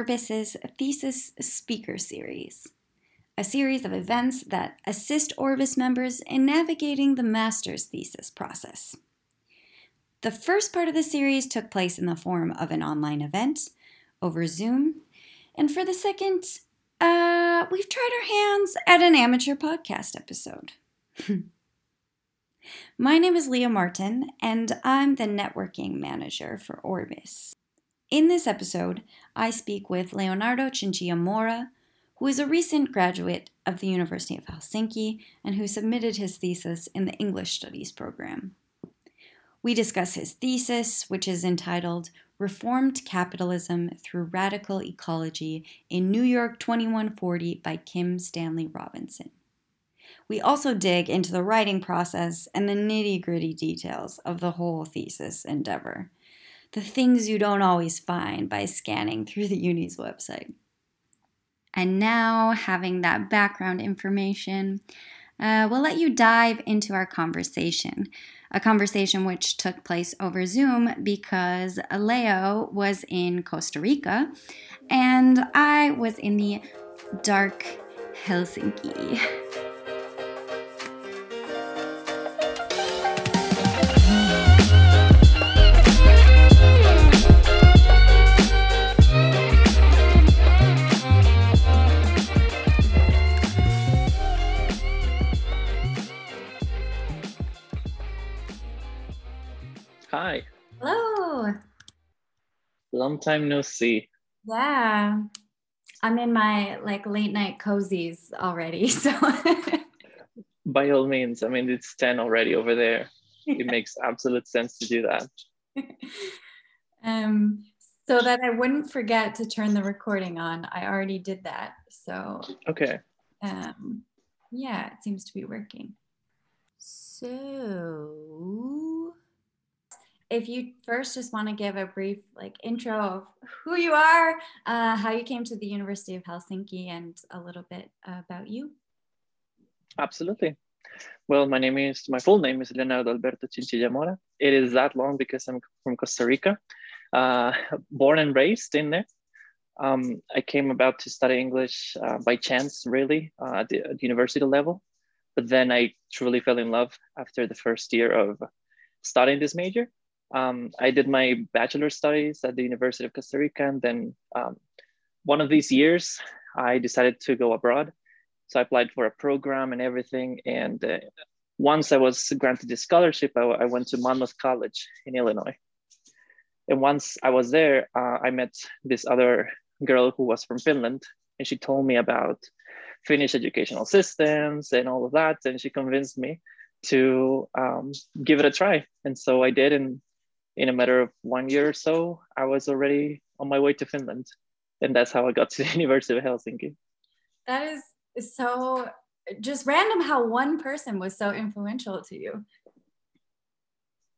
Orbis's Thesis Speaker Series, a series of events that assist Orbis members in navigating the master's thesis process. The first part of the series took place in the form of an online event over Zoom, and for the second, uh, we've tried our hands at an amateur podcast episode. My name is Leah Martin, and I'm the networking manager for Orbis. In this episode, I speak with Leonardo Chinchilla who is a recent graduate of the University of Helsinki and who submitted his thesis in the English Studies program. We discuss his thesis, which is entitled Reformed Capitalism Through Radical Ecology in New York 2140 by Kim Stanley Robinson. We also dig into the writing process and the nitty gritty details of the whole thesis endeavor the things you don't always find by scanning through the uni's website. And now, having that background information, uh, we'll let you dive into our conversation. A conversation which took place over Zoom because Leo was in Costa Rica and I was in the dark Helsinki. Long time no see. Yeah. I'm in my like late night cozies already. So by all means, I mean it's 10 already over there. It makes absolute sense to do that. um so that I wouldn't forget to turn the recording on. I already did that. So okay. Um yeah, it seems to be working. So if you first just want to give a brief like intro of who you are, uh, how you came to the University of Helsinki, and a little bit about you. Absolutely. Well, my name is my full name is Leonardo Alberto Chinchilla Mora. It is that long because I'm from Costa Rica, uh, born and raised in there. Um, I came about to study English uh, by chance, really, uh, at, the, at the university level. But then I truly fell in love after the first year of studying this major um, I did my bachelor studies at the University of Costa Rica, and then um, one of these years, I decided to go abroad. So I applied for a program and everything. And uh, once I was granted the scholarship, I, I, went to Monmouth College in Illinois. And once I was there, uh, I met this other girl who was from Finland, and she told me about Finnish educational systems and all of that. And she convinced me to um, give it a try. And so I did. And in a matter of one year or so, I was already on my way to Finland. And that's how I got to the University of Helsinki. That is so just random how one person was so influential to you.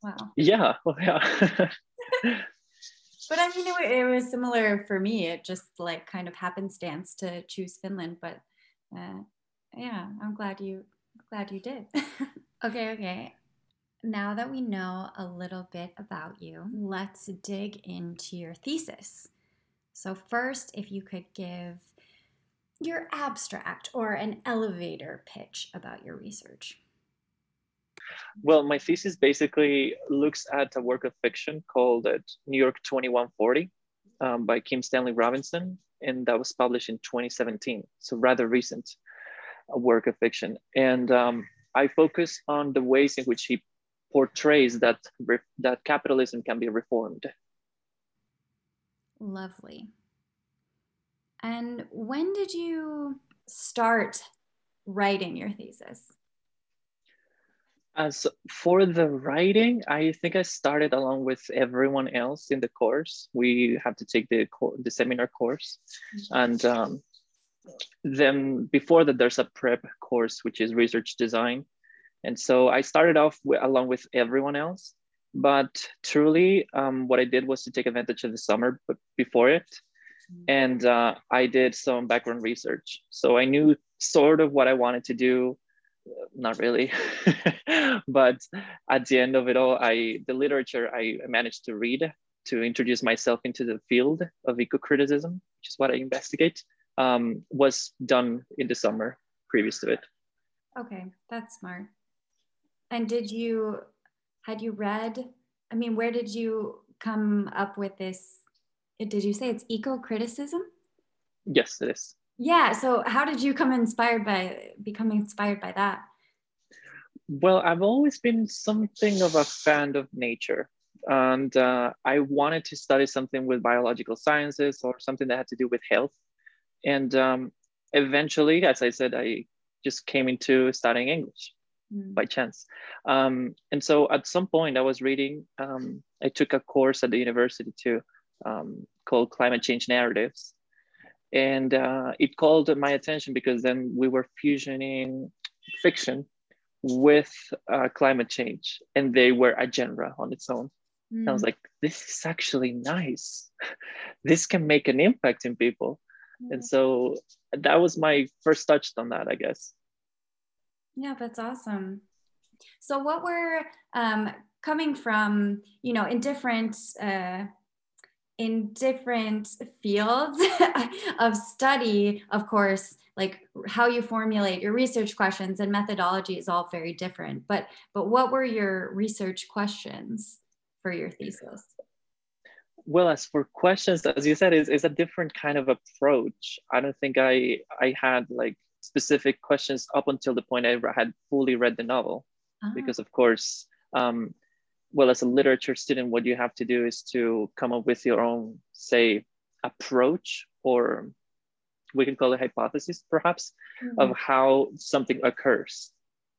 Wow. Yeah. Well, yeah. but I mean, it, it, was similar for me. It just like kind of happenstance to choose Finland. But uh, yeah, I'm glad you glad you did. okay. Okay now that we know a little bit about you, let's dig into your thesis. So, first, if you could give your abstract or an elevator pitch about your research. Well, my thesis basically looks at a work of fiction called uh, New York 2140 um, by Kim Stanley Robinson, and that was published in 2017, so rather recent work of fiction. And um, I focus on the ways in which he portrays that that capitalism can be reformed. Lovely. And when did you start writing your thesis? As for the writing, I think I started along with everyone else in the course. We have to take the the seminar course, mm-hmm. and um, then before that, there's a prep course which is research design, and so I started off with, along with everyone else. But truly, um, what I did was to take advantage of the summer but before it. Mm-hmm. And uh, I did some background research. So I knew sort of what I wanted to do. Not really, but at the end of it all, I the literature I managed to read to introduce myself into the field of eco-criticism, which is what I investigate, um, was done in the summer previous to it. Okay, that's smart. And did you, had you read, I mean, where did you come up with this? Did you say it's eco-criticism? Yes, it is. Yeah. So how did you come inspired by become inspired by that? Well, I've always been something of a fan of nature. And uh, I wanted to study something with biological sciences or something that had to do with health. And um, eventually, as I said, I just came into studying English mm. by chance. Um, and so at some point, I was reading, um, I took a course at the university too um, called Climate Change Narratives. And uh, it called my attention because then we were fusioning fiction with uh, climate change, and they were a genre on its own. Mm. I was mm. like, this is actually nice. this can make an impact in people. Mm. And so that was my first touch on that, I guess. Yeah, that's awesome. So, what were um, coming from, you know, in different uh, in different fields of study, of course, like how you formulate your research questions and methodology is all very different. But but what were your research questions for your thesis? Well, as for questions, as you said, is is a different kind of approach. I don't think I I had like specific questions up until the point I had fully read the novel, uh-huh. because of course um, well as a literature student what you have to do is to come up with your own say approach or we can call it hypothesis perhaps mm-hmm. of how something occurs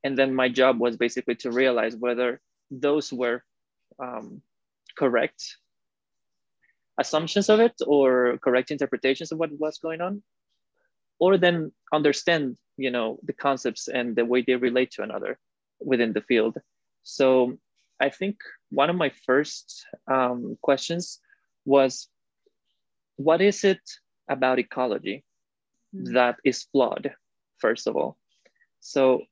and then my job was basically to realize whether those were um, correct assumptions of it or correct interpretations of what was going on or then understand you know the concepts and the way they relate to another within the field so I think one of my first um, questions was what is it about ecology mm. that is flawed, first of all? So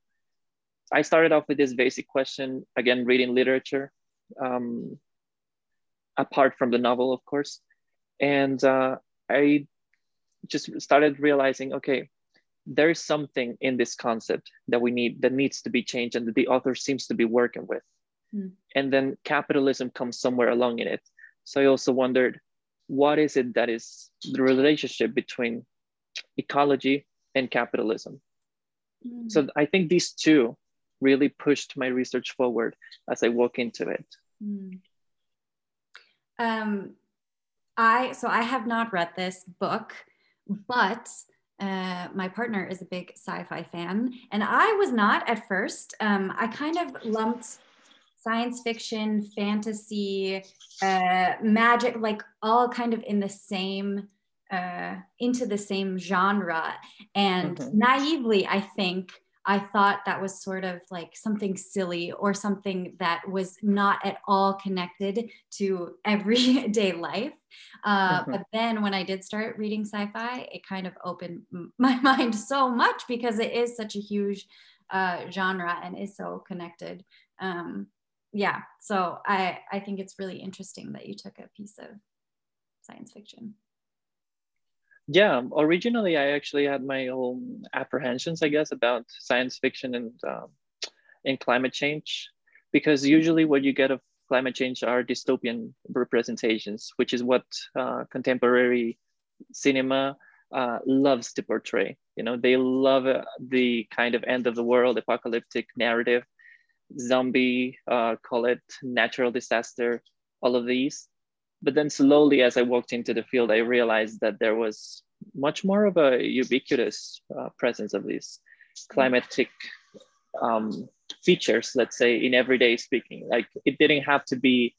I started off with this basic question, again, reading literature, um, apart from the novel, of course. And uh, I just started realizing, okay, there is something in this concept that we need, that needs to be changed and that the author seems to be working with. Mm. And then capitalism comes somewhere along in it. So I also wondered, what is it that is the relationship between ecology and capitalism? Mm. So I think these two really pushed my research forward as I walk into it. Mm. Um, I so I have not read this book, but uh, my partner is a big sci-fi fan, and I was not at first. Um, I kind of lumped science fiction, fantasy, uh, magic, like all kind of in the same, uh, into the same genre. And mm-hmm. naively, I think I thought that was sort of like something silly or something that was not at all connected to everyday life. Uh, mm-hmm. But then when I did start reading sci fi, it kind of opened my mind so much because it is such a huge uh, genre and is so connected. Um, yeah so i i think it's really interesting that you took a piece of science fiction yeah originally i actually had my own apprehensions i guess about science fiction and um, and climate change because usually what you get of climate change are dystopian representations which is what uh, contemporary cinema uh, loves to portray you know they love uh, the kind of end of the world apocalyptic narrative zombie, uh, call it natural disaster, all of these. But then slowly, as I walked into the field, I realized that there was much more of a ubiquitous uh, presence of these climatic um, features, let's say, in everyday speaking. Like it didn't have to be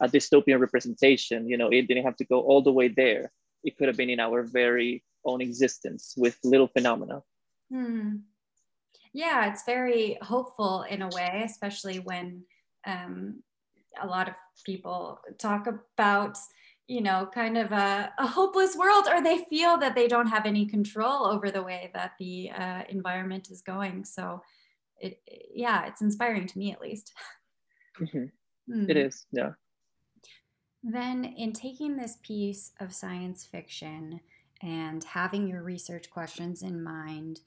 a dystopian representation, you know, it didn't have to go all the way there. It could have been in our very own existence with little phenomena. Hmm yeah it's very hopeful in a way especially when um, a lot of people talk about you know kind of a, a, hopeless world or they feel that they don't have any control over the way that the uh, environment is going so it yeah it's inspiring to me at least mm-hmm. mm. it is yeah Then, in taking this piece of science fiction and having your research questions in mind,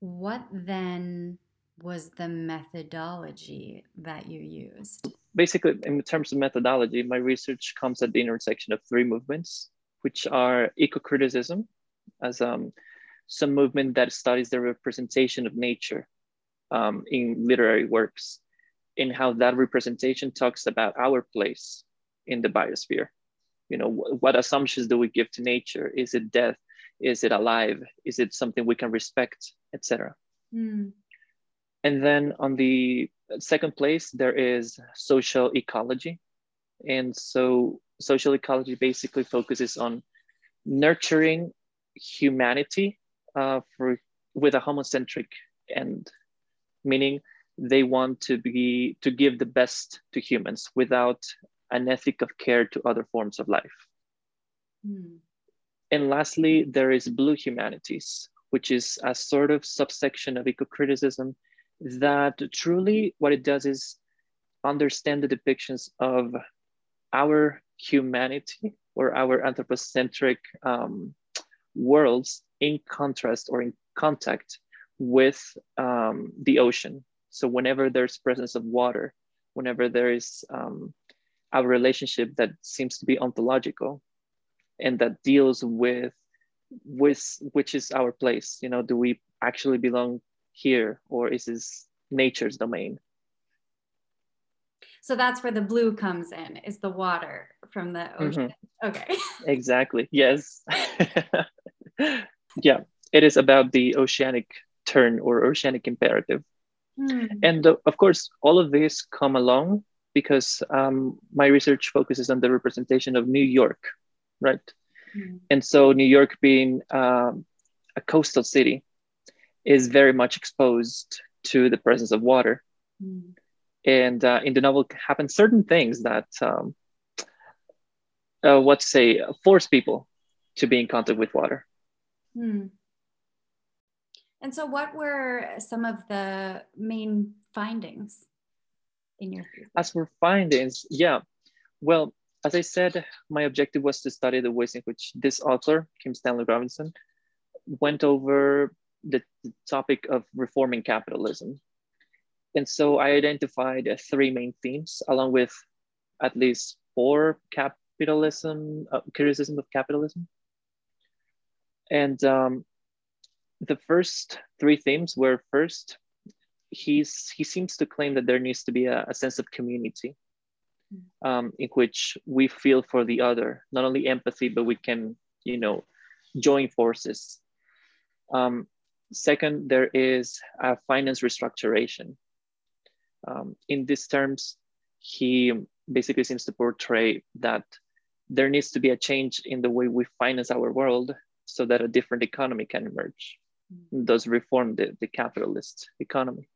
what then was the methodology that you used? Basically, in terms of methodology, my research comes at the intersection of three movements, which are eco-criticism, as um, some movement that studies the representation of nature um, in literary works, and how that representation talks about our place in the biosphere. You know, what assumptions do we give to nature? Is it death? Is it alive? Is it something we can respect, etc. Mm. And then on the second place, there is social ecology. And so social ecology basically focuses on nurturing humanity uh, for, with a homocentric end, meaning they want to be to give the best to humans without an ethic of care to other forms of life. Mm. And lastly, there is blue humanities, which is a sort of subsection of eco-criticism that truly what it does is understand the depictions of our humanity or our anthropocentric um, worlds in contrast or in contact with um, the ocean. So whenever there's presence of water, whenever there is um, our relationship that seems to be ontological and that deals with with which is our place you know do we actually belong here or is this nature's domain so that's where the blue comes in is the water from the ocean mm-hmm. okay exactly yes yeah it is about the oceanic turn or oceanic imperative mm. and uh, of course all of this come along because um, my research focuses on the representation of new york right mm. and so new york being um, a coastal city is very much exposed to the presence of water. Mm. And uh, in the novel happen certain things that, um, uh, what to say, force people to be in contact with water. Mm. And so, what were some of the main findings in your thesis? As for findings, yeah. Well, as I said, my objective was to study the ways in which this author, Kim Stanley Robinson, went over the, the topic of reforming capitalism. And so I identified uh, three main themes, along with at least four capitalism, uh, criticism of capitalism. And um, the first three themes were first, he's, he seems to claim that there needs to be a, a sense of community um, in which we feel for the other, not only empathy, but we can, you know, join forces. Um, Second, there is a finance restructuration. Um, in these terms, he basically seems to portray that there needs to be a change in the way we finance our world so that a different economy can emerge, mm-hmm. thus reform the, the capitalist economy.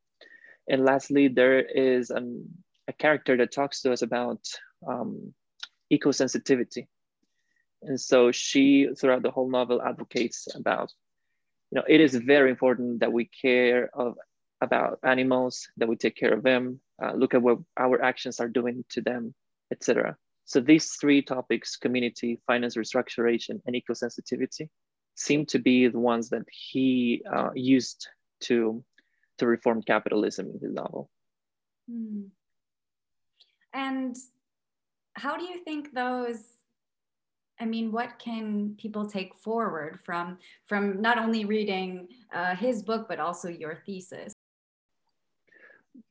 And lastly, there is an, a character that talks to us about um, eco-sensitivity. And so she, throughout the whole novel, advocates about you know, it is very important that we care of about animals, that we take care of them, uh, look at what our actions are doing to them, etc. So these three topics, community, finance restructuration, and eco-sensitivity, seem to be the ones that he uh, used to, to reform capitalism in his novel. Hmm. And how do you think those I mean, what can people take forward from from not only reading uh, his book but also your thesis?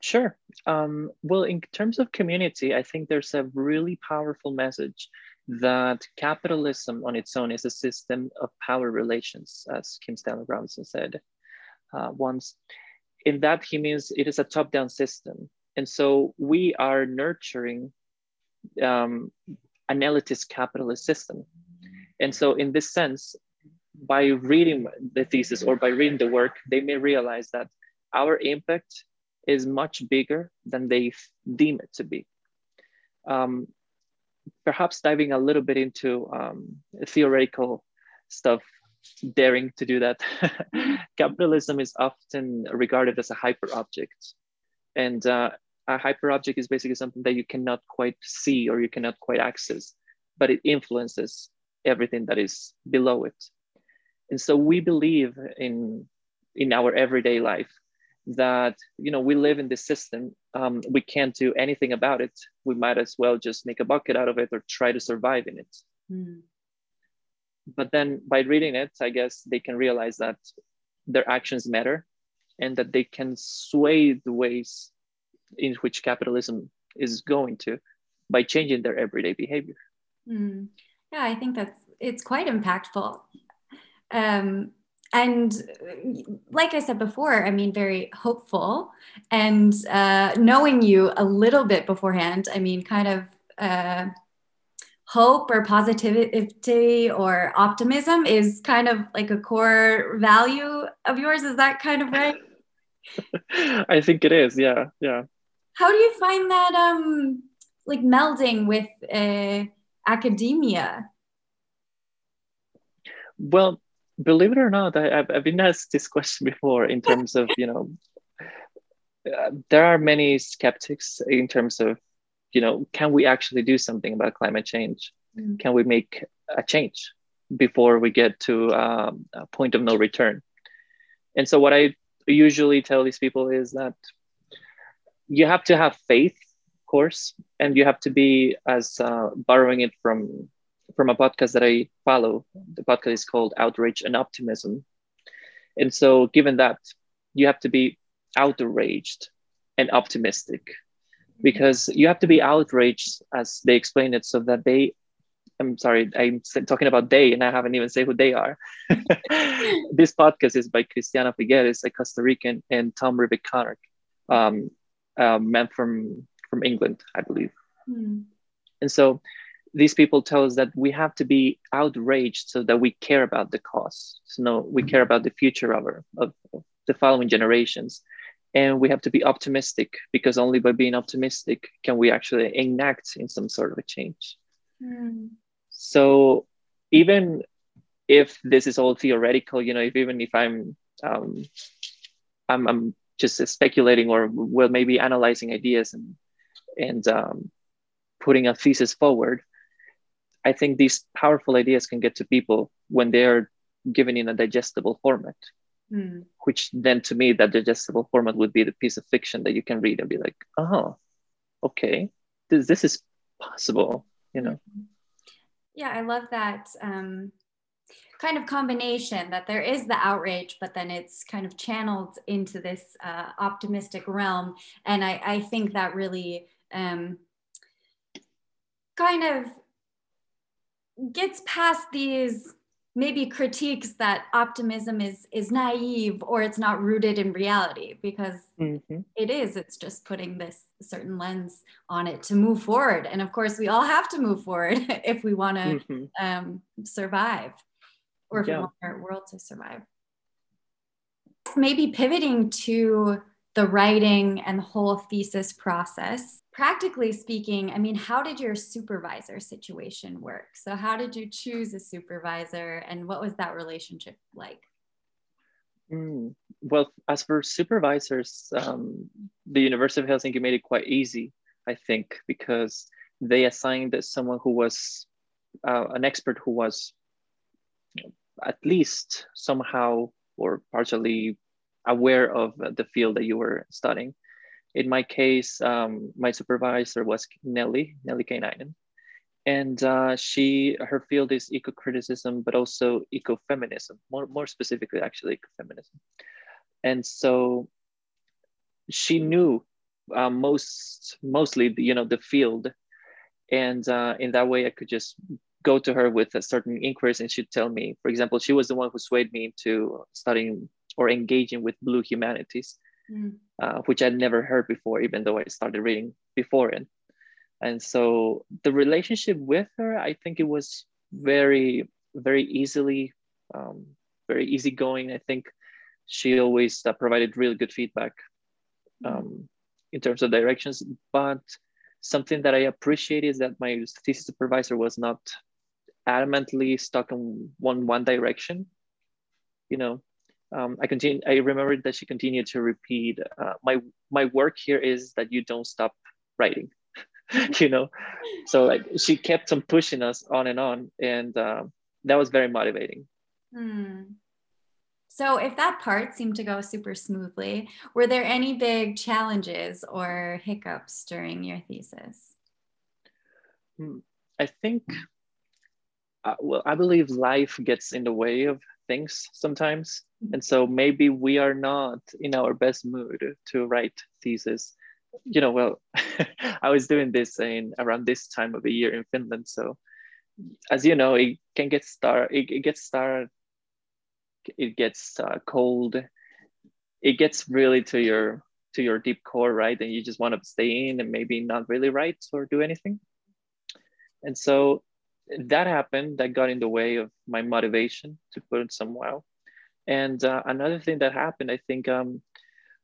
Sure. Um, well, in terms of community, I think there's a really powerful message that capitalism on its own is a system of power relations, as Kim Stanley Robinson said uh, once. In that, he means it is a top down system. And so we are nurturing um, an elitist capitalist system. And so, in this sense, by reading the thesis or by reading the work, they may realize that our impact is much bigger than they deem it to be. Um, perhaps diving a little bit into um, theoretical stuff, daring to do that. Capitalism is often regarded as a hyper object. And uh, a hyperobject is basically something that you cannot quite see or you cannot quite access, but it influences everything that is below it. And so we believe in in our everyday life that you know we live in this system um, we can't do anything about it we might as well just make a bucket out of it or try to survive in it mm. but then by reading it i guess they can realize that their actions matter and that they can sway the ways in which capitalism is going to by changing their everyday behavior mm. yeah i think that's it's quite impactful um, and like I said before, I mean, very hopeful. And uh, knowing you a little bit beforehand, I mean, kind of uh, hope or positivity or optimism is kind of like a core value of yours. Is that kind of right? I think it is. Yeah. Yeah. How do you find that, um, like melding with uh, academia? Well, believe it or not, I, have I've been asked this question before in terms of, you know, uh, there are many skeptics in terms of, you know, can we actually do something about climate change? Mm. Can we make a change before we get to um, a point of no return? And so, what I usually tell these people is that you have to have faith, of course, and you have to be, as uh, borrowing it from from a podcast that I follow. The podcast is called Outrage and Optimism. And so, given that, you have to be outraged and optimistic because you have to be outraged, as they explain it, so that they I'm sorry, I'm talking about they, and I haven't even said who they are. this podcast is by Cristiana Figueres, a Costa Rican, and Tom Rivett-Carnac, um, a man from from England, I believe. Mm. And so these people tell us that we have to be outraged so that we care about the cause. So no, we care about the future of, our, of, of the following generations. And we have to be optimistic because only by being optimistic can we actually enact in some sort of a change. Mm. So even if this is all theoretical, you know, if even if I'm um, I'm, I'm just speculating or well maybe analyzing ideas and and um, putting a thesis forward, I think these powerful ideas can get to people when they are given in a digestible format. Mm. Which then, to me, that digestible format would be the piece of fiction that you can read and be like, "Oh, okay, this this is possible," you know. Yeah, I love that um, kind of combination that there is the outrage, but then it's kind of channeled into this uh, optimistic realm, and I, I think that really um, kind of gets past these maybe critiques that optimism is is naive or it's not rooted in reality because mm-hmm. it is it's just putting this certain lens on it to move forward and of course we all have to move forward if we want to mm-hmm. um, survive or if yeah. we want our world to survive maybe pivoting to the writing and the whole thesis process practically speaking, I mean, how did your supervisor situation work? So, how did you choose a supervisor and what was that relationship like? Mm, well, as for supervisors, um, the University of Helsinki made it quite easy, I think, because they assigned someone who was uh, an expert who was at least somehow or partially aware of the field that you were studying in my case, um, my supervisor was Nelly, Nelly Kainainen. And uh, she, her field is eco-criticism, but also ecofeminism, more, more specifically, actually, ecofeminism. And so she knew uh, most, mostly, you know, the field. And uh, in that way, I could just go to her with a certain inquiries and she'd tell me, for example, she was the one who swayed me into studying or engaging with blue humanities mm. uh, which I'd never heard before, even though I started reading before it. And so the relationship with her, I think it was very, very easily, um, very easygoing. I think she always uh, provided really good feedback mm. um, in terms of directions. But something that I appreciate is that my thesis supervisor was not adamantly stuck in one one direction. You know, um, I continue. I remember that she continued to repeat, uh, "My my work here is that you don't stop writing." you know, so like she kept on pushing us on and on, and um, that was very motivating. Hmm. So, if that part seemed to go super smoothly, were there any big challenges or hiccups during your thesis? Hmm. I think, uh, well, I believe life gets in the way of things sometimes. Mm-hmm. And so maybe we are not in our best mood to write thesis. You know, well, I was doing this in around this time of the year in Finland. So as you know, it can get start, it, it gets started, it gets uh, cold. It gets really to your to your deep core, right? And you just want to stay in and maybe not really write or do anything. And so that happened that got in the way of my motivation to put it somewhere and uh, another thing that happened i think um,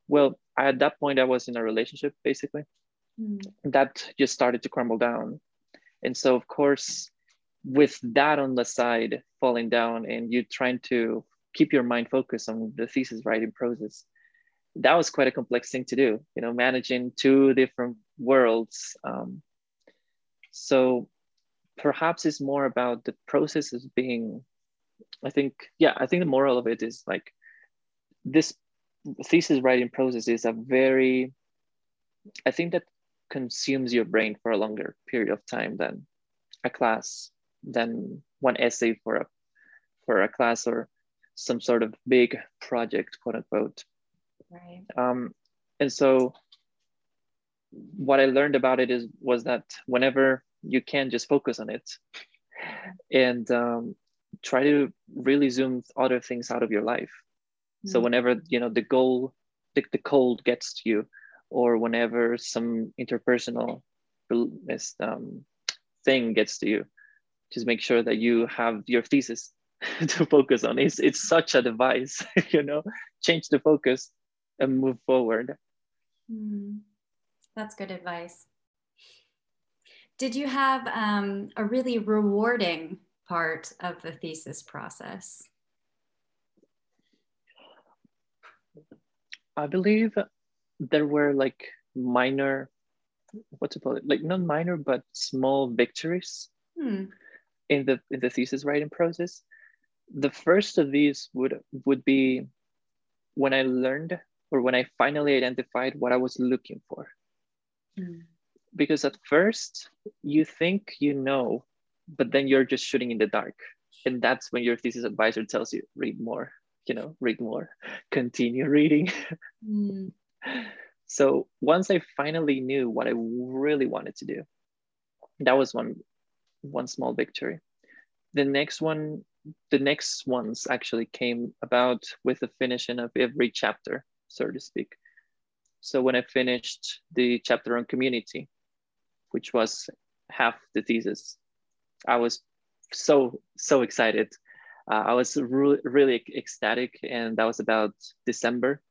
well at that point i was in a relationship basically. Mm. that just started to crumble down. And so of course with that on the side falling down and you trying to keep your mind focused on the thesis writing process that was quite a complex thing to do you know managing two different worlds um, so perhaps it's more about the processes being i think yeah i think the moral of it is like this thesis writing process is a very i think that consumes your brain for a longer period of time than a class than one essay for a for a class or some sort of big project quote unquote. Right. Um, and so what i learned about it is was that whenever you can just focus on it and um, try to really zoom other things out of your life. Mm-hmm. so whenever you know the goal the, the cold gets to you or whenever some interpersonal um, thing gets to you just make sure that you have your thesis to focus on. It's, it's such a device you know? Change the focus and move forward. Mm. that's good advice did you have um, a really rewarding part of the thesis process? I believe there were like minor, what's it called? Like not minor, but small victories hmm. in the in the thesis writing process. The first of these would would be when I learned or when I finally identified what I was looking for. Hmm because at first you think you know, but then you're just shooting in the dark. And that's when your thesis advisor tells you, read more, you know, read more, continue reading. Mm. so once I finally knew what I really wanted to do, that was one one small victory. The next one, the next ones actually came about with the finishing of every chapter, so to speak. So when I finished the chapter on community, which was half the thesis. I was so, so excited. Uh, I was really, really ecstatic, and that was about December.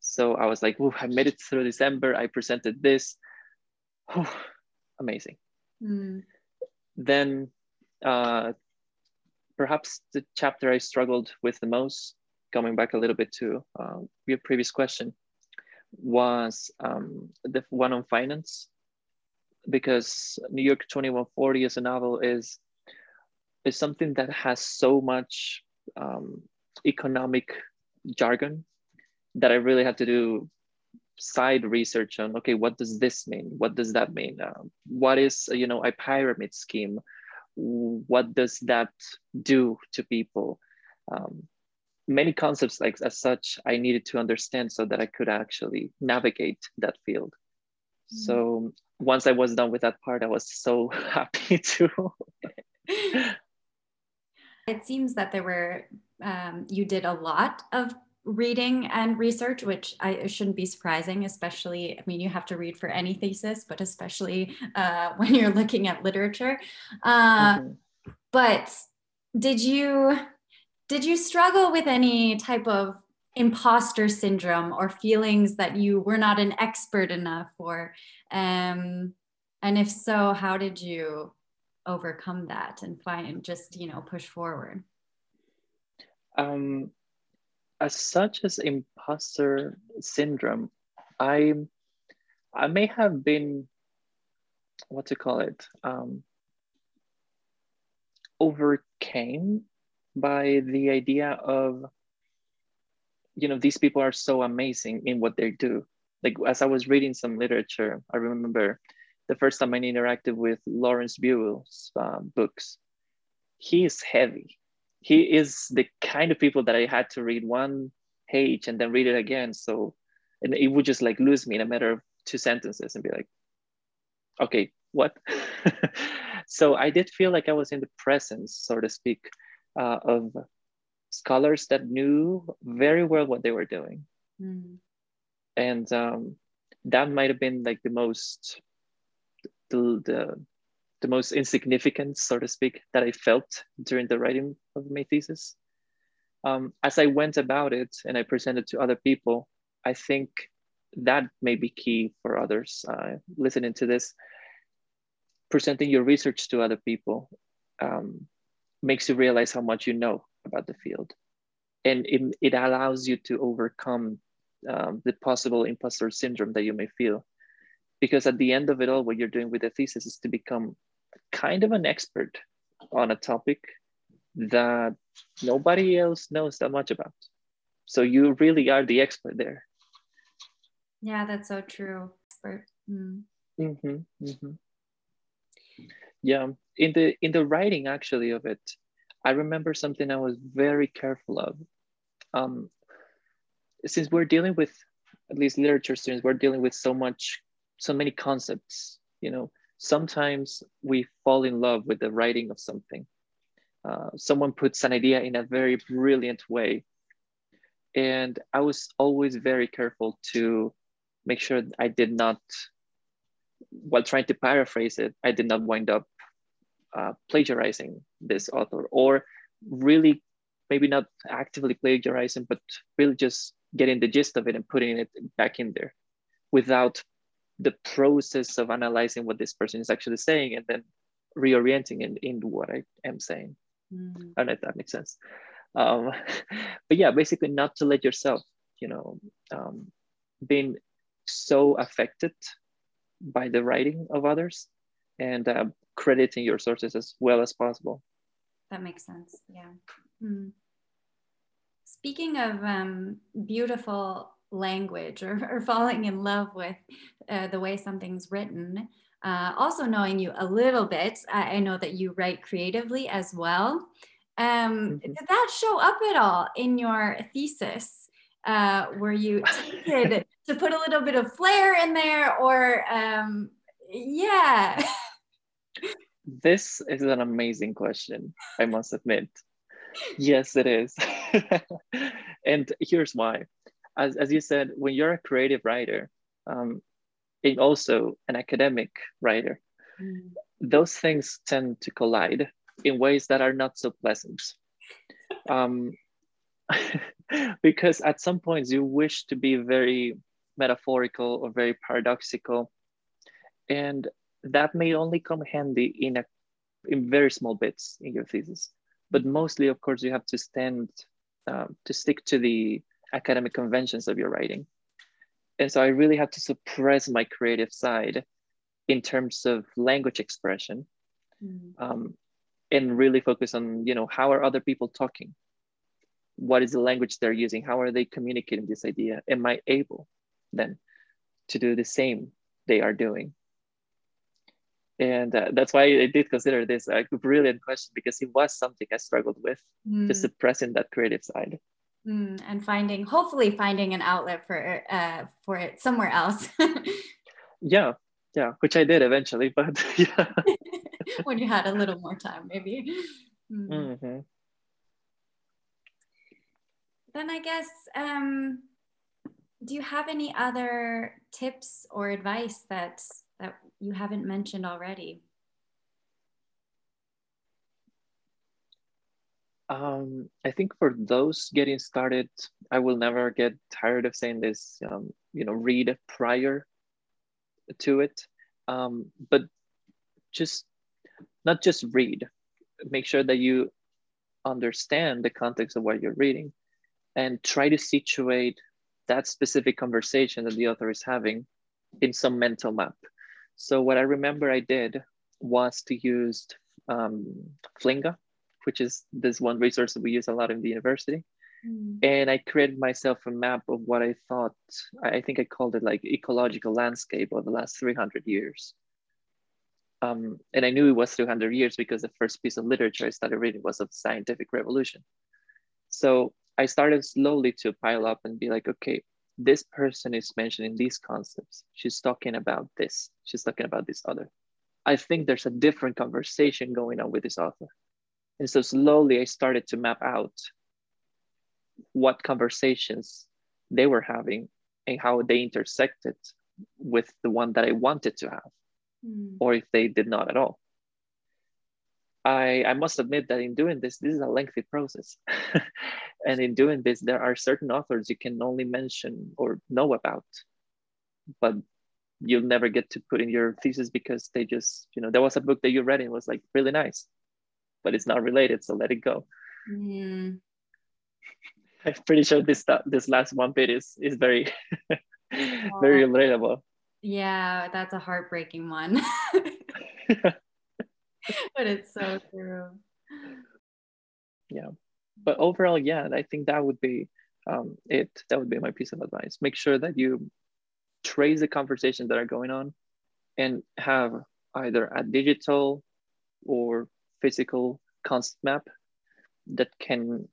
So I was like, I made it through December. I presented this. Oh, amazing. Mm. Then, uh, perhaps the chapter I struggled with the most, coming back a little bit to uh, your previous question, was um, the one on finance because New York 2140 as a novel is is something that has so much um, economic jargon that I really had to do side research on okay what does this mean? What does that mean? Uh, what is you know a pyramid scheme? What does that do to people? Um, many concepts like as such i needed to understand so that i could actually navigate that field. So once I was done with that part, I was so happy to. it seems that there were, um, you did a lot of reading and research, which I shouldn't be surprising, especially, I mean, you have to read for any thesis, but especially uh, when you're looking at literature. Uh, mm-hmm. But did you did you struggle with any type of imposter syndrome or feelings that you were not an expert enough or um, and if so how did you overcome that and find just you know push forward? Um, as such as imposter syndrome, I I may have been what to call it um, overcame by the idea of you know these people are so amazing in what they do. Like as i was reading some literature i remember the first time i interacted with lawrence buell's um, books he is heavy. He is the kind of people that i had to read one page and then read it again. So and it would just like lose me in a matter of two sentences and be like okay what? So i did feel like i was in the presence so to speak uh, of scholars that knew very well what they were doing. Mm. And um, that might have been like the most, the, the, the most insignificant, so to speak, that I felt during the writing of my thesis. Um, as I went about it and I presented to other people, I think that may be key for others uh, listening to this. Presenting your research to other people um, makes you realize how much you know about the field. And it, it allows you to overcome um, the possible imposter syndrome that you may feel. Because at the end of it all, what you're doing with the thesis is to become kind of an expert on a topic that nobody else knows that much about. So you really are the expert there. Yeah, that's so true. Expert. Mm. Mm-hmm, mm-hmm. Yeah, in the in the writing actually of it, I remember something I was very careful of. Um, since we're dealing with, at least literature students, we're dealing with so much, so many concepts, you know, sometimes we fall in love with the writing of something. Uh, someone puts an idea in a very brilliant way. And I was always very careful to make sure I did not, while trying to paraphrase it, I did not wind up uh, plagiarizing this author or really maybe not actively plagiarizing but really just getting the gist of it and putting it back in there without the process of analyzing what this person is actually saying and then reorienting in, into what I am saying. Mm. I don't know if that makes sense. Um, but yeah, basically not to let yourself, you know, um, being so affected by the writing of others and uh, crediting your sources as well as possible. That makes sense. Yeah. Mm. Speaking of um, beautiful language or, or, falling in love with uh, the way something's written, uh, also knowing you a little bit, I, I, know that you write creatively as well. Um, mm-hmm. Did that show up at all in your thesis? Uh, were you tempted to put a little bit of flair in there, or um, yeah? This is an amazing question, I must admit. yes, it is. and here's why. As, as you said, when you're a creative writer, um, and also an academic writer, mm. those things tend to collide in ways that are not so pleasant. Um, because at some points you wish to be very metaphorical or very paradoxical. And that may only come handy in a in very small bits in your thesis. But mostly of course you have to stand um, to stick to the academic conventions of your writing. And so i really had to suppress my creative side in terms of language expression mm. um, and really focus on you know how are other people talking? What is the language they're using? How are they communicating this idea? Am i able then to do the same they are doing and uh, that's why I did consider this a brilliant question because it was something I struggled with, mm. just suppressing that creative side. Mm, and finding, hopefully, finding an outlet for uh, for it somewhere else. yeah, yeah, which I did eventually, but yeah. when you had a little more time, maybe. Mm. Mm-hmm. Then I guess, um, do you have any other tips or advice that that you haven't mentioned already? Um, I think for those getting started, I will never get tired of saying this. Um, you know, read prior to it, um, but just not just read. Make sure that you understand the context of what you're reading, and try to situate that specific conversation that the author is having in some mental map. So what I remember I did was to use um, Flinga, which is this one resource that we use a lot in the university. Mm. And I created myself a map of what I thought, I think I called it like ecological landscape of the last 300 years. Um, and I knew it was 300 years because the first piece of literature I started reading was of scientific revolution. So I started slowly to pile up and be like, okay, this person is mentioning these concepts. She's talking about this. She's talking about this other. I think there's a different conversation going on with this author. And so slowly I started to map out what conversations they were having and how they intersected with the one that I wanted to have, mm. or if they did not at all. I, I must admit that in doing this, this is a lengthy process. and in doing this, there are certain authors you can only mention or know about, but you'll never get to put in your thesis because they just, you know, there was a book that you read and it was like really nice, but it's not related, so let it go. Mm. I'm pretty sure this this last one bit is is very very relatable. Yeah, that's a heartbreaking one. but it's so true. Yeah. But overall, yeah, I think that would be um, it. That would be my piece of advice. Make sure that you trace the conversations that are going on and have either a digital or physical concept map that can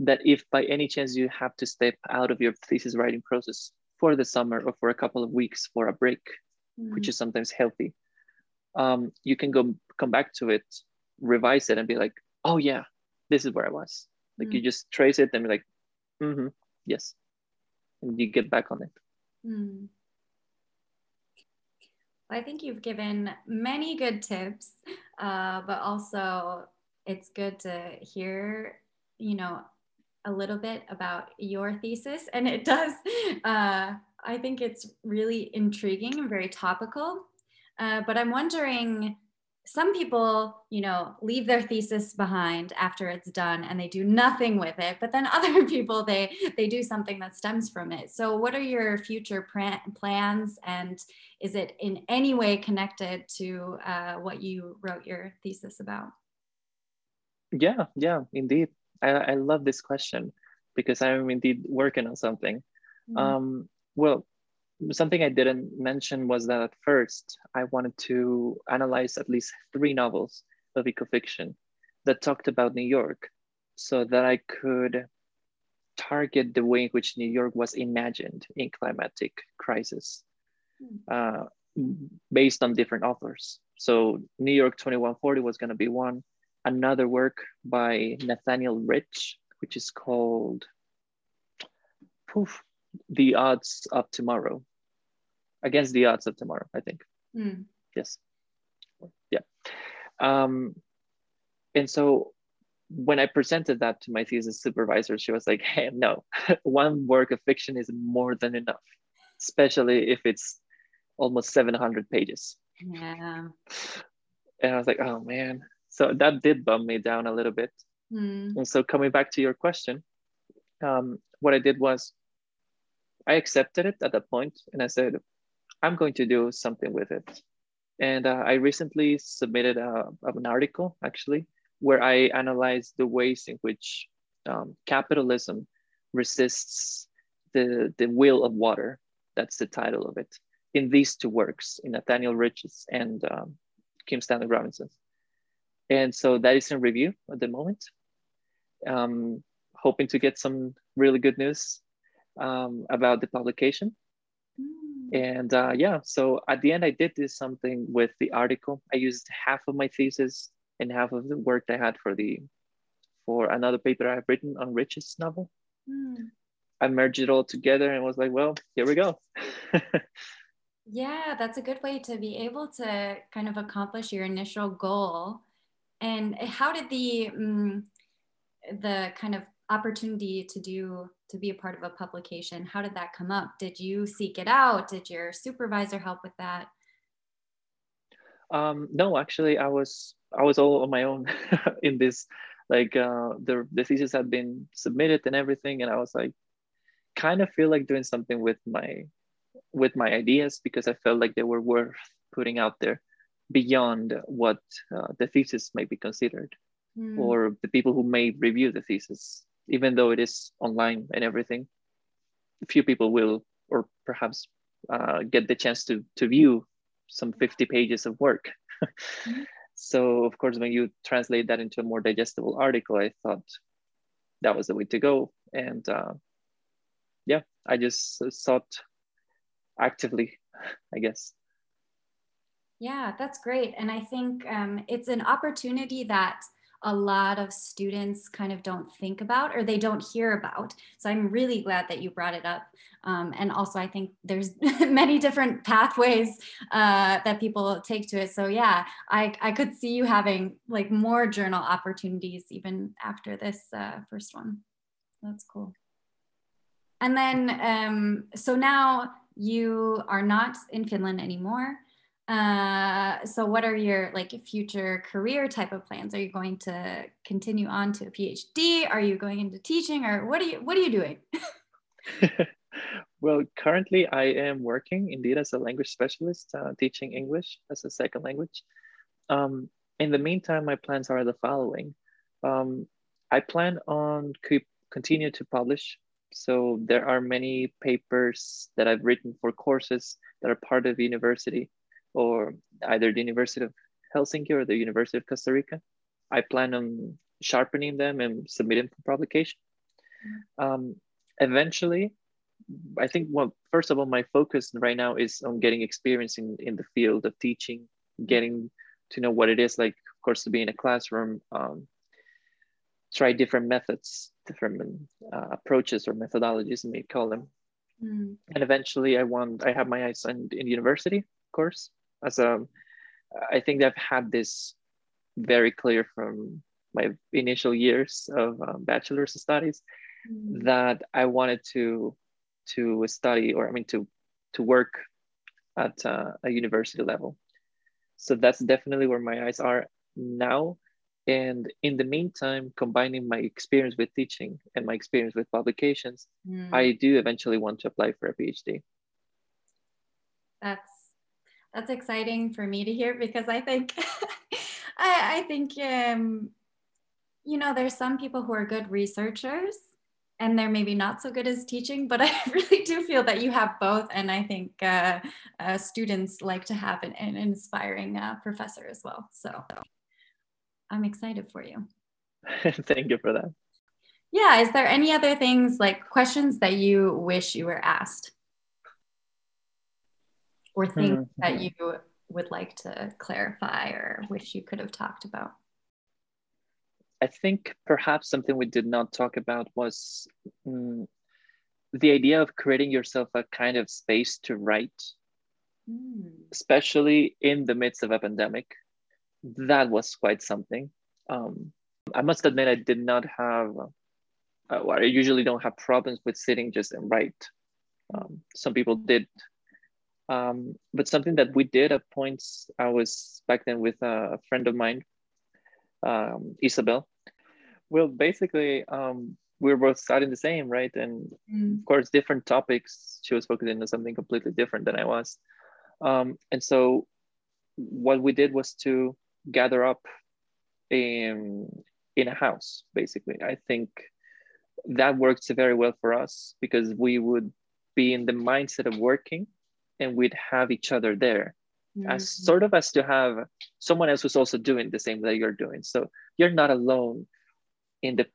that if by any chance you have to step out of your thesis writing process for the summer or for a couple of weeks for a break, mm. which is sometimes healthy, um, you can go come back to it, revise it, and be like, oh yeah, this is where I was. Like mm. you just trace it and be like, mm-hmm, yes, and you get back on it. Mm. I think you've given many good tips, uh, but also it's good to hear, you know, a little bit about your thesis, and it does. Uh, I think it's really intriguing and very topical. Uh, but I'm wondering, some people, you know, leave their thesis behind after it's done and they do nothing with it. But then other people, they they do something that stems from it. So, what are your future plans, and is it in any way connected to uh, what you wrote your thesis about? Yeah, yeah, indeed. I, I love this question because I'm indeed working on something. Mm. Um, well, something I didn't mention was that at first I wanted to analyze at least three novels of ecofiction that talked about New York so that I could target the way in which New York was imagined in climatic crisis mm. uh, based on different authors. So New York 2140 was going to be one another work by Nathaniel Rich, which is called poof, The Odds of Tomorrow. Against the Odds of Tomorrow, I think. Mm. Yes. Yeah. Um, and so when I presented that to my thesis supervisor, she was like, hey, no, one work of fiction is more than enough, especially if it's almost 700 pages. Yeah. And I was like, oh man, so that did bum me down a little bit. Mm. And so coming back to your question, um, what I did was I accepted it at that point and I said, I'm going to do something with it. And uh, I recently submitted a, an article actually where I analyzed the ways in which um, capitalism resists the, the will of water. That's the title of it in these two works, in Nathaniel Rich's and um, Kim Stanley Robinson's. And so that is in review at the moment. Um, hoping to get some really good news um, about the publication. Mm. And uh, yeah, so at the end, I did this something with the article. I used half of my thesis and half of the work I had for the for another paper I've written on Rich's novel. Mm. I merged it all together and was like, well, here we go. yeah, that's a good way to be able to kind of accomplish your initial goal and how did the um, the kind of opportunity to do to be a part of a publication how did that come up? Did you seek it out? Did your supervisor help with that? Um, no actually i was i was all on my own in this like uh, the the thesis had been submitted and everything, and I was like, kind of feel like doing something with my with my ideas because I felt like they were worth putting out there beyond what uh, the thesis may be considered mm. or the people who may review the thesis even though it is online and everything few people will or perhaps uh, get the chance to to view some 50 pages of work mm. so of course when you translate that into a more digestible article i thought that was the way to go and uh, yeah i just sought actively i guess yeah, that's great. And I think um, it's an opportunity that a lot of students kind of don't think about or they don't hear about. So I'm really glad that you brought it up. Um, and also, I think there's many different pathways uh, that people take to it. So yeah, I, I could see you having like more journal opportunities even after this uh, first one. That's cool. And then, um, so now you are not in Finland anymore. Uh, so what are your like future career type of plans? Are you going to continue on to a PhD? Are you going into teaching or what are you what are you doing? well, currently I am working indeed as a language specialist, uh, teaching English as a second language. Um, in the meantime, my plans are the following. Um, I plan on continue to publish. So there are many papers that I've written for courses that are part of university or either the University of Helsinki or the University of Costa Rica. I plan on sharpening them and submitting for publication. Um, eventually, I think, well, first of all, my focus right now is on getting experience in, in the field of teaching, getting to know what it is like, of course, to be in a classroom, um, try different methods, different uh, approaches or methodologies, you may call them. Mm. And eventually, I want, I have my eyes on in university, of course as a i think i've had this very clear from my initial years of um, bachelor's studies mm. that i wanted to to study or i mean to to work at uh, a university level so that's definitely where my eyes are now and in the meantime combining my experience with teaching and my experience with publications mm. i do eventually want to apply for a phd that's that's exciting for me to hear because I think I, I, think um, you know there's some people who are good researchers and they're maybe not so good as teaching, but I really do feel that you have both, and I think uh, uh, students like to have an, an inspiring uh, professor as well. So I'm excited for you. Thank you for that. Yeah, is there any other things like questions that you wish you were asked? Or things mm-hmm. that you would like to clarify or wish you could have talked about? I think perhaps something we did not talk about was mm, the idea of creating yourself a kind of space to write, mm. especially in the midst of a pandemic. That was quite something. Um, I must admit, I did not have, uh, I usually don't have problems with sitting just and write. Um, some people did um, but something that we did at points, I was back then with a friend of mine, um, Isabel. Well, basically, um, we were both studying the same, right? And mm. of course, different topics. She was focusing on something completely different than I was. Um, and so, what we did was to gather up in in a house. Basically, I think that worked very well for us because we would be in the mindset of working and we'd have each other there mm-hmm. as sort of as to have someone else who's also doing the same that you're doing so you're not alone in the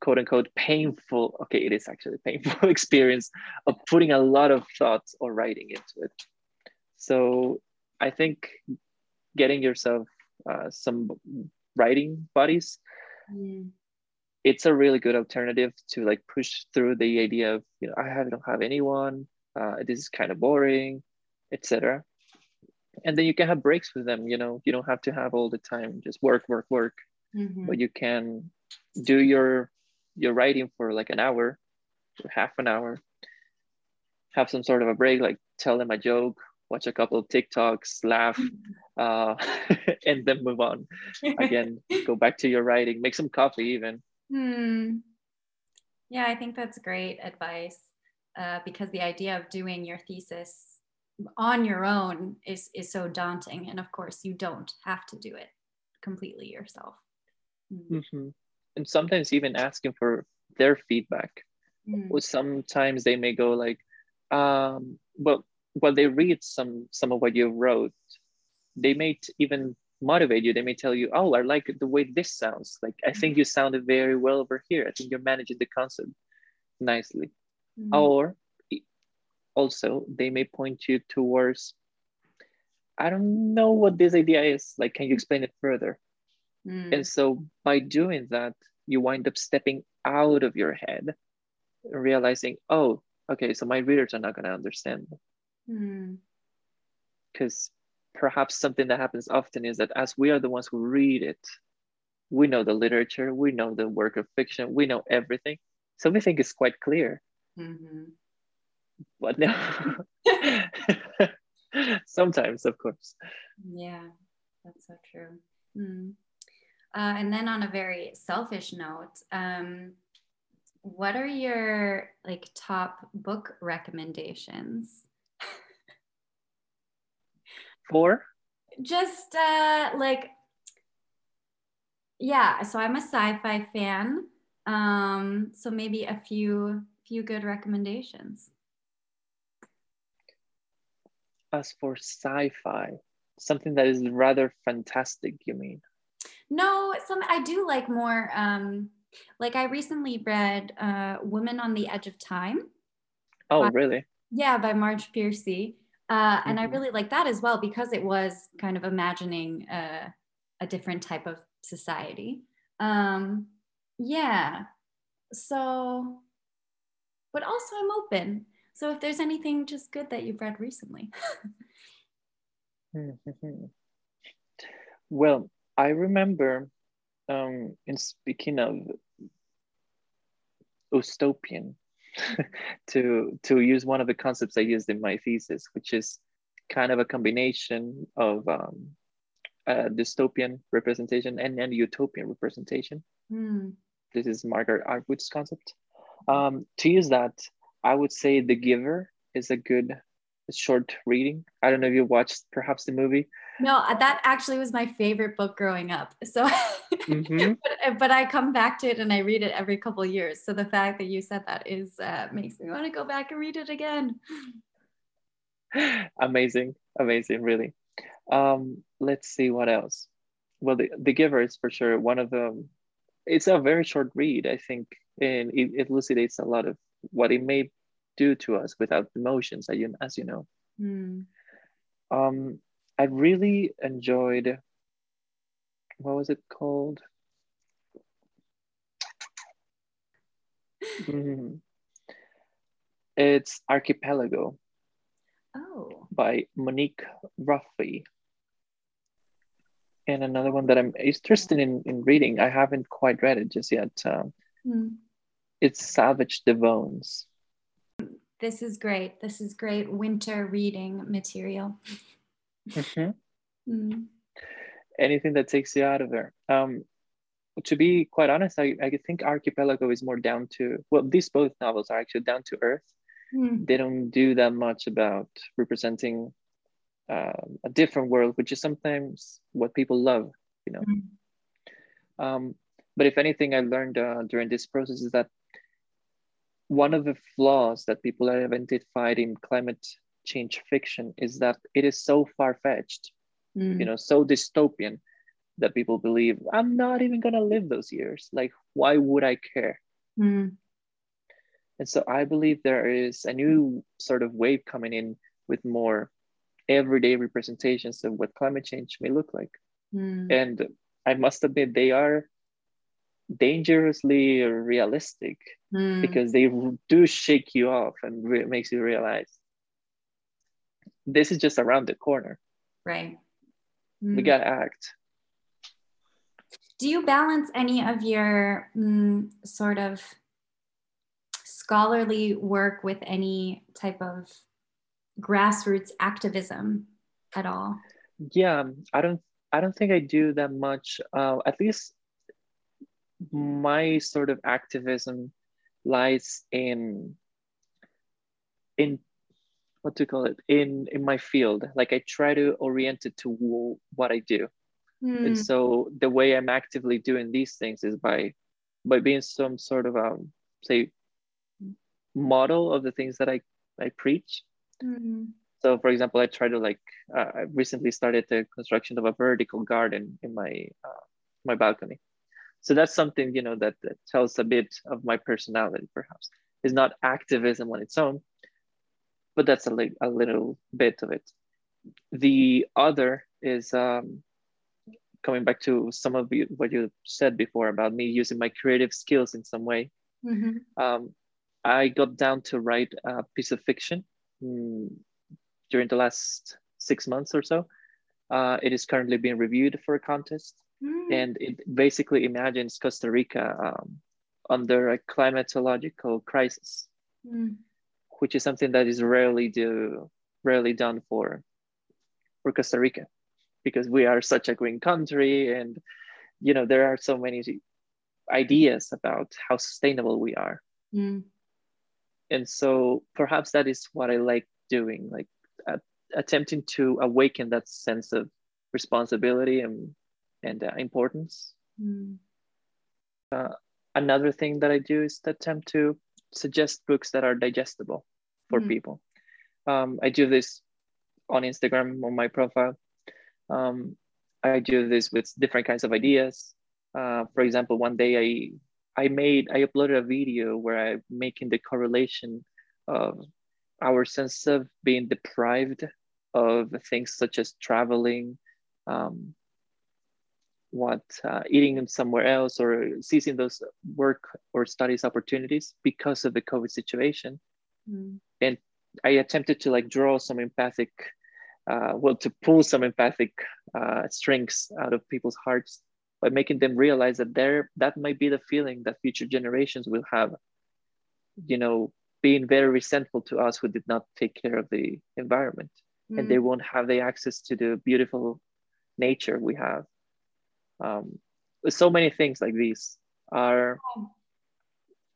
quote unquote painful okay it is actually painful experience of putting a lot of thoughts or writing into it so i think getting yourself uh, some writing buddies mm. it's a really good alternative to like push through the idea of you know i don't have anyone uh, this is kind of boring, etc. And then you can have breaks with them. You know, you don't have to have all the time just work, work, work, mm-hmm. but you can do your your writing for like an hour, or half an hour. Have some sort of a break, like tell them a joke, watch a couple of TikToks, laugh, uh, and then move on again go back to your writing make some coffee even hmm. yeah i think that's great advice uh, because the idea of doing your thesis on your own is is so daunting. And of course you don't have to do it completely yourself. Mm-hmm. mm-hmm. and sometimes even asking for their feedback. Mm. sometimes they may go like um well while they read some some of what you wrote they may even motivate you. They may tell you oh i like the way this sounds. Like i think you sounded very well over here. I think you're managing the concept nicely mm-hmm. or also they may point you towards i don't know what this idea is like can you explain it further mm. and so by doing that you wind up stepping out of your head realizing oh okay so my readers are not going to understand because mm perhaps something that happens often is that as we are the ones who read it, we know the literature, we know the work of fiction, we know everything. So we think it's quite clear. Mm-hmm. But no, sometimes, of course. Yeah, that's so true. Mm. Uh, and then on a very selfish note, um, what are your like top book recommendations? for? Just uh, like, yeah. So I'm a sci-fi fan. Um, so maybe a few few good recommendations. As for sci-fi, something that is rather fantastic, you mean? No, some I do like more. Um, like I recently read uh, "Woman on the Edge of Time." Oh, by, really? Yeah, by Marge Piercy. Uh, and mm-hmm. I really like that as well because it was kind of imagining a, a different type of society. Um, yeah. So, but also I'm open. So if there's anything just good that you've read recently. well, I remember um, in speaking of ustopian, to to use one of the concepts I used in my thesis, which is kind of a combination of um, a dystopian representation and a utopian representation. Mm. This is Margaret Atwood's concept. Um, to use that, I would say The Giver is a good short reading. I don't know if you watched perhaps the movie. No, that actually was my favorite book growing up. So, mm-hmm. but, uh, but, I come back to it and I read it every couple years. So the fact that you said that is uh, makes me want to go back and read it again. amazing, amazing, really. Um, let's see what else. Well, the, the Giver is for sure one of them. It's a very short read, I think, and it, elucidates a lot of what it may do to us without emotions, as you, as you know. Mm. Um, I really enjoyed, what was it called? mm. It's Archipelago. Oh. By Monique Roffey. And another one that I'm interested in, in reading, I haven't quite read it just yet. Um, mm. It's Salvage the Bones. This is great. This is great winter reading material. Mm-hmm. Mm. Anything that takes you out of there. Um, to be quite honest, I, I think Archipelago is more down to, well, these both novels are actually down to earth. Mm. They don't do that much about representing uh, a different world, which is sometimes what people love, you know. Mm. Um, but if anything, I learned uh, during this process is that one of the flaws that people have identified in climate change fiction is that it is so far-fetched mm. you know so dystopian that people believe i'm not even going to live those years like why would i care mm. and so i believe there is a new sort of wave coming in with more everyday representations of what climate change may look like mm. and i must admit they are dangerously realistic mm. because they do shake you off and re- makes you realize this is just around the corner. Right. Mm. we gotta act. Do you balance any of your mm, sort of scholarly work with any type of grassroots activism at all? Yeah i don't i don't think i do that much. Uh, at least my sort of activism lies in in what to call it? In in my field. Like i try to orient it to what i do. Mm. and so the way i'm actively doing these things is by by being some sort of um say model of the things that i i preach. Mm. so for example i try to like uh, i recently started the construction of a vertical garden in my uh, my balcony so that's something you know that, that tells a bit of my personality perhaps. Is not activism on its own but that's a, li- a little bit of it. The other is um, coming back to some of you, what you said before about me using my creative skills in some way. Mm-hmm. um, i got down to write a piece of fiction mm, during the last six months or so. Uh, it is currently being reviewed for a contest Mm. And it basically imagines Costa Rica um, under a climatological crisis, mm. which is something that is rarely do rarely done for for Costa Rica, because we are such a green country, and you know there are so many ideas about how sustainable we are. Mm. And so perhaps that is what I like doing, like uh, attempting to awaken that sense of responsibility and and uh, importance. Mm. Uh, another thing that I do is to attempt to suggest books that are digestible for mm. people. Um, I do this on Instagram on my profile. Um, I do this with different kinds of ideas. Uh, for example, one day I I made I uploaded a video where I'm making the correlation of our sense of being deprived of things such as traveling, um, what uh, eating somewhere else or seizing those work or studies opportunities because of the COVID situation. Mm. And I attempted to like draw some empathic, uh, well, to pull some empathic uh, strings out of people's hearts by making them realize that there that might be the feeling that future generations will have. You know, being very resentful to us who did not take care of the environment, mm. and they won't have the access to the beautiful nature we have um, so many things like these are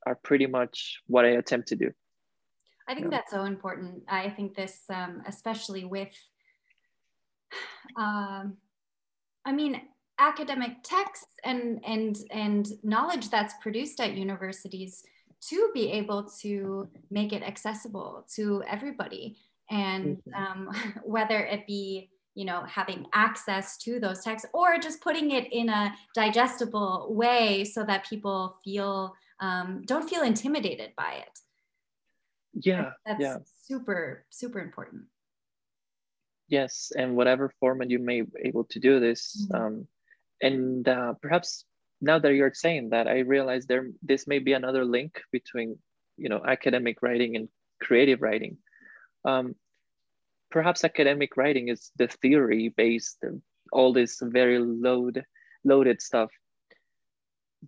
are pretty much what I attempt to do. I think yeah. that's so important. I think this, um, especially with, um, I mean, academic texts and and and knowledge that's produced at universities to be able to make it accessible to everybody, and mm-hmm. um, whether it be you know having access to those texts or just putting it in a digestible way so that people feel um, don't feel intimidated by it yeah that's yeah. super super important yes and whatever format you may be able to do this mm-hmm. um, and uh, perhaps now that you're saying that i realize there this may be another link between you know academic writing and creative writing um, perhaps academic writing is the theory based all this very load loaded stuff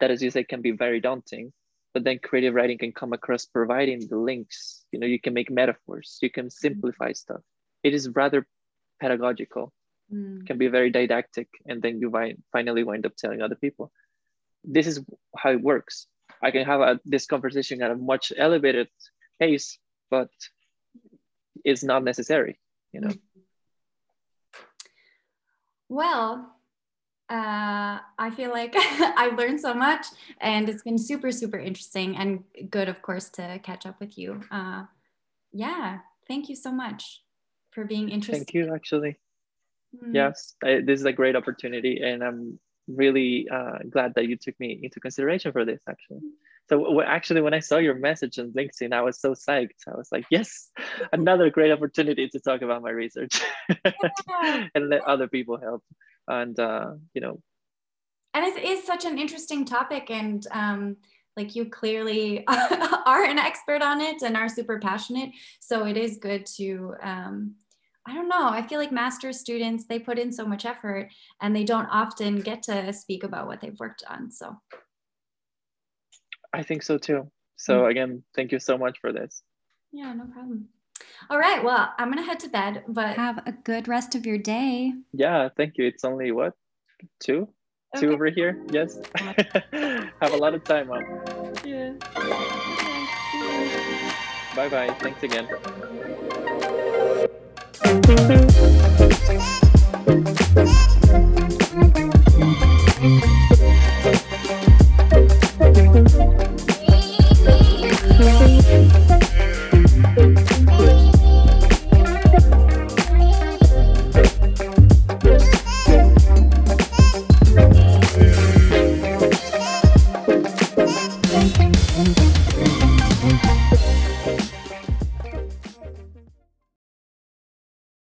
that as you say can be very daunting but then creative writing can come across providing the links. You know you can make metaphors you can simplify stuff. It is rather pedagogical. Mm. can be very didactic and then you finally wind up telling other people. This is how it works. I can have a, this conversation at a much elevated pace but it's not necessary you know well uh, I feel like I've learned so much and it's been super, super interesting and good, of course, to catch up with you. Uh, yeah, thank you so much for being interested. Thank you, actually. Mm. Yes, I, this is a great opportunity and I'm really uh, glad that you took me into consideration for this, actually. So actually, when I saw your message on LinkedIn, I was so psyched. I was like, yes, another great opportunity to talk about my research and let other people help. And, uh, you know. And it is such an interesting topic. And um, like you clearly are an expert on it and are super passionate. So it is good to, um, I don't know. I feel like master's students, they put in so much effort and they don't often get to speak about what they've worked on. So I think so too. So mm-hmm. again, thank you so much for this. Yeah, no problem. All right. Well, I'm gonna head to bed, but have a good rest of your day. Yeah, thank you. It's only what two, okay. two over here. Yes. have a lot of time. Yeah. Bye bye. Thanks again. Thank you. Thank you.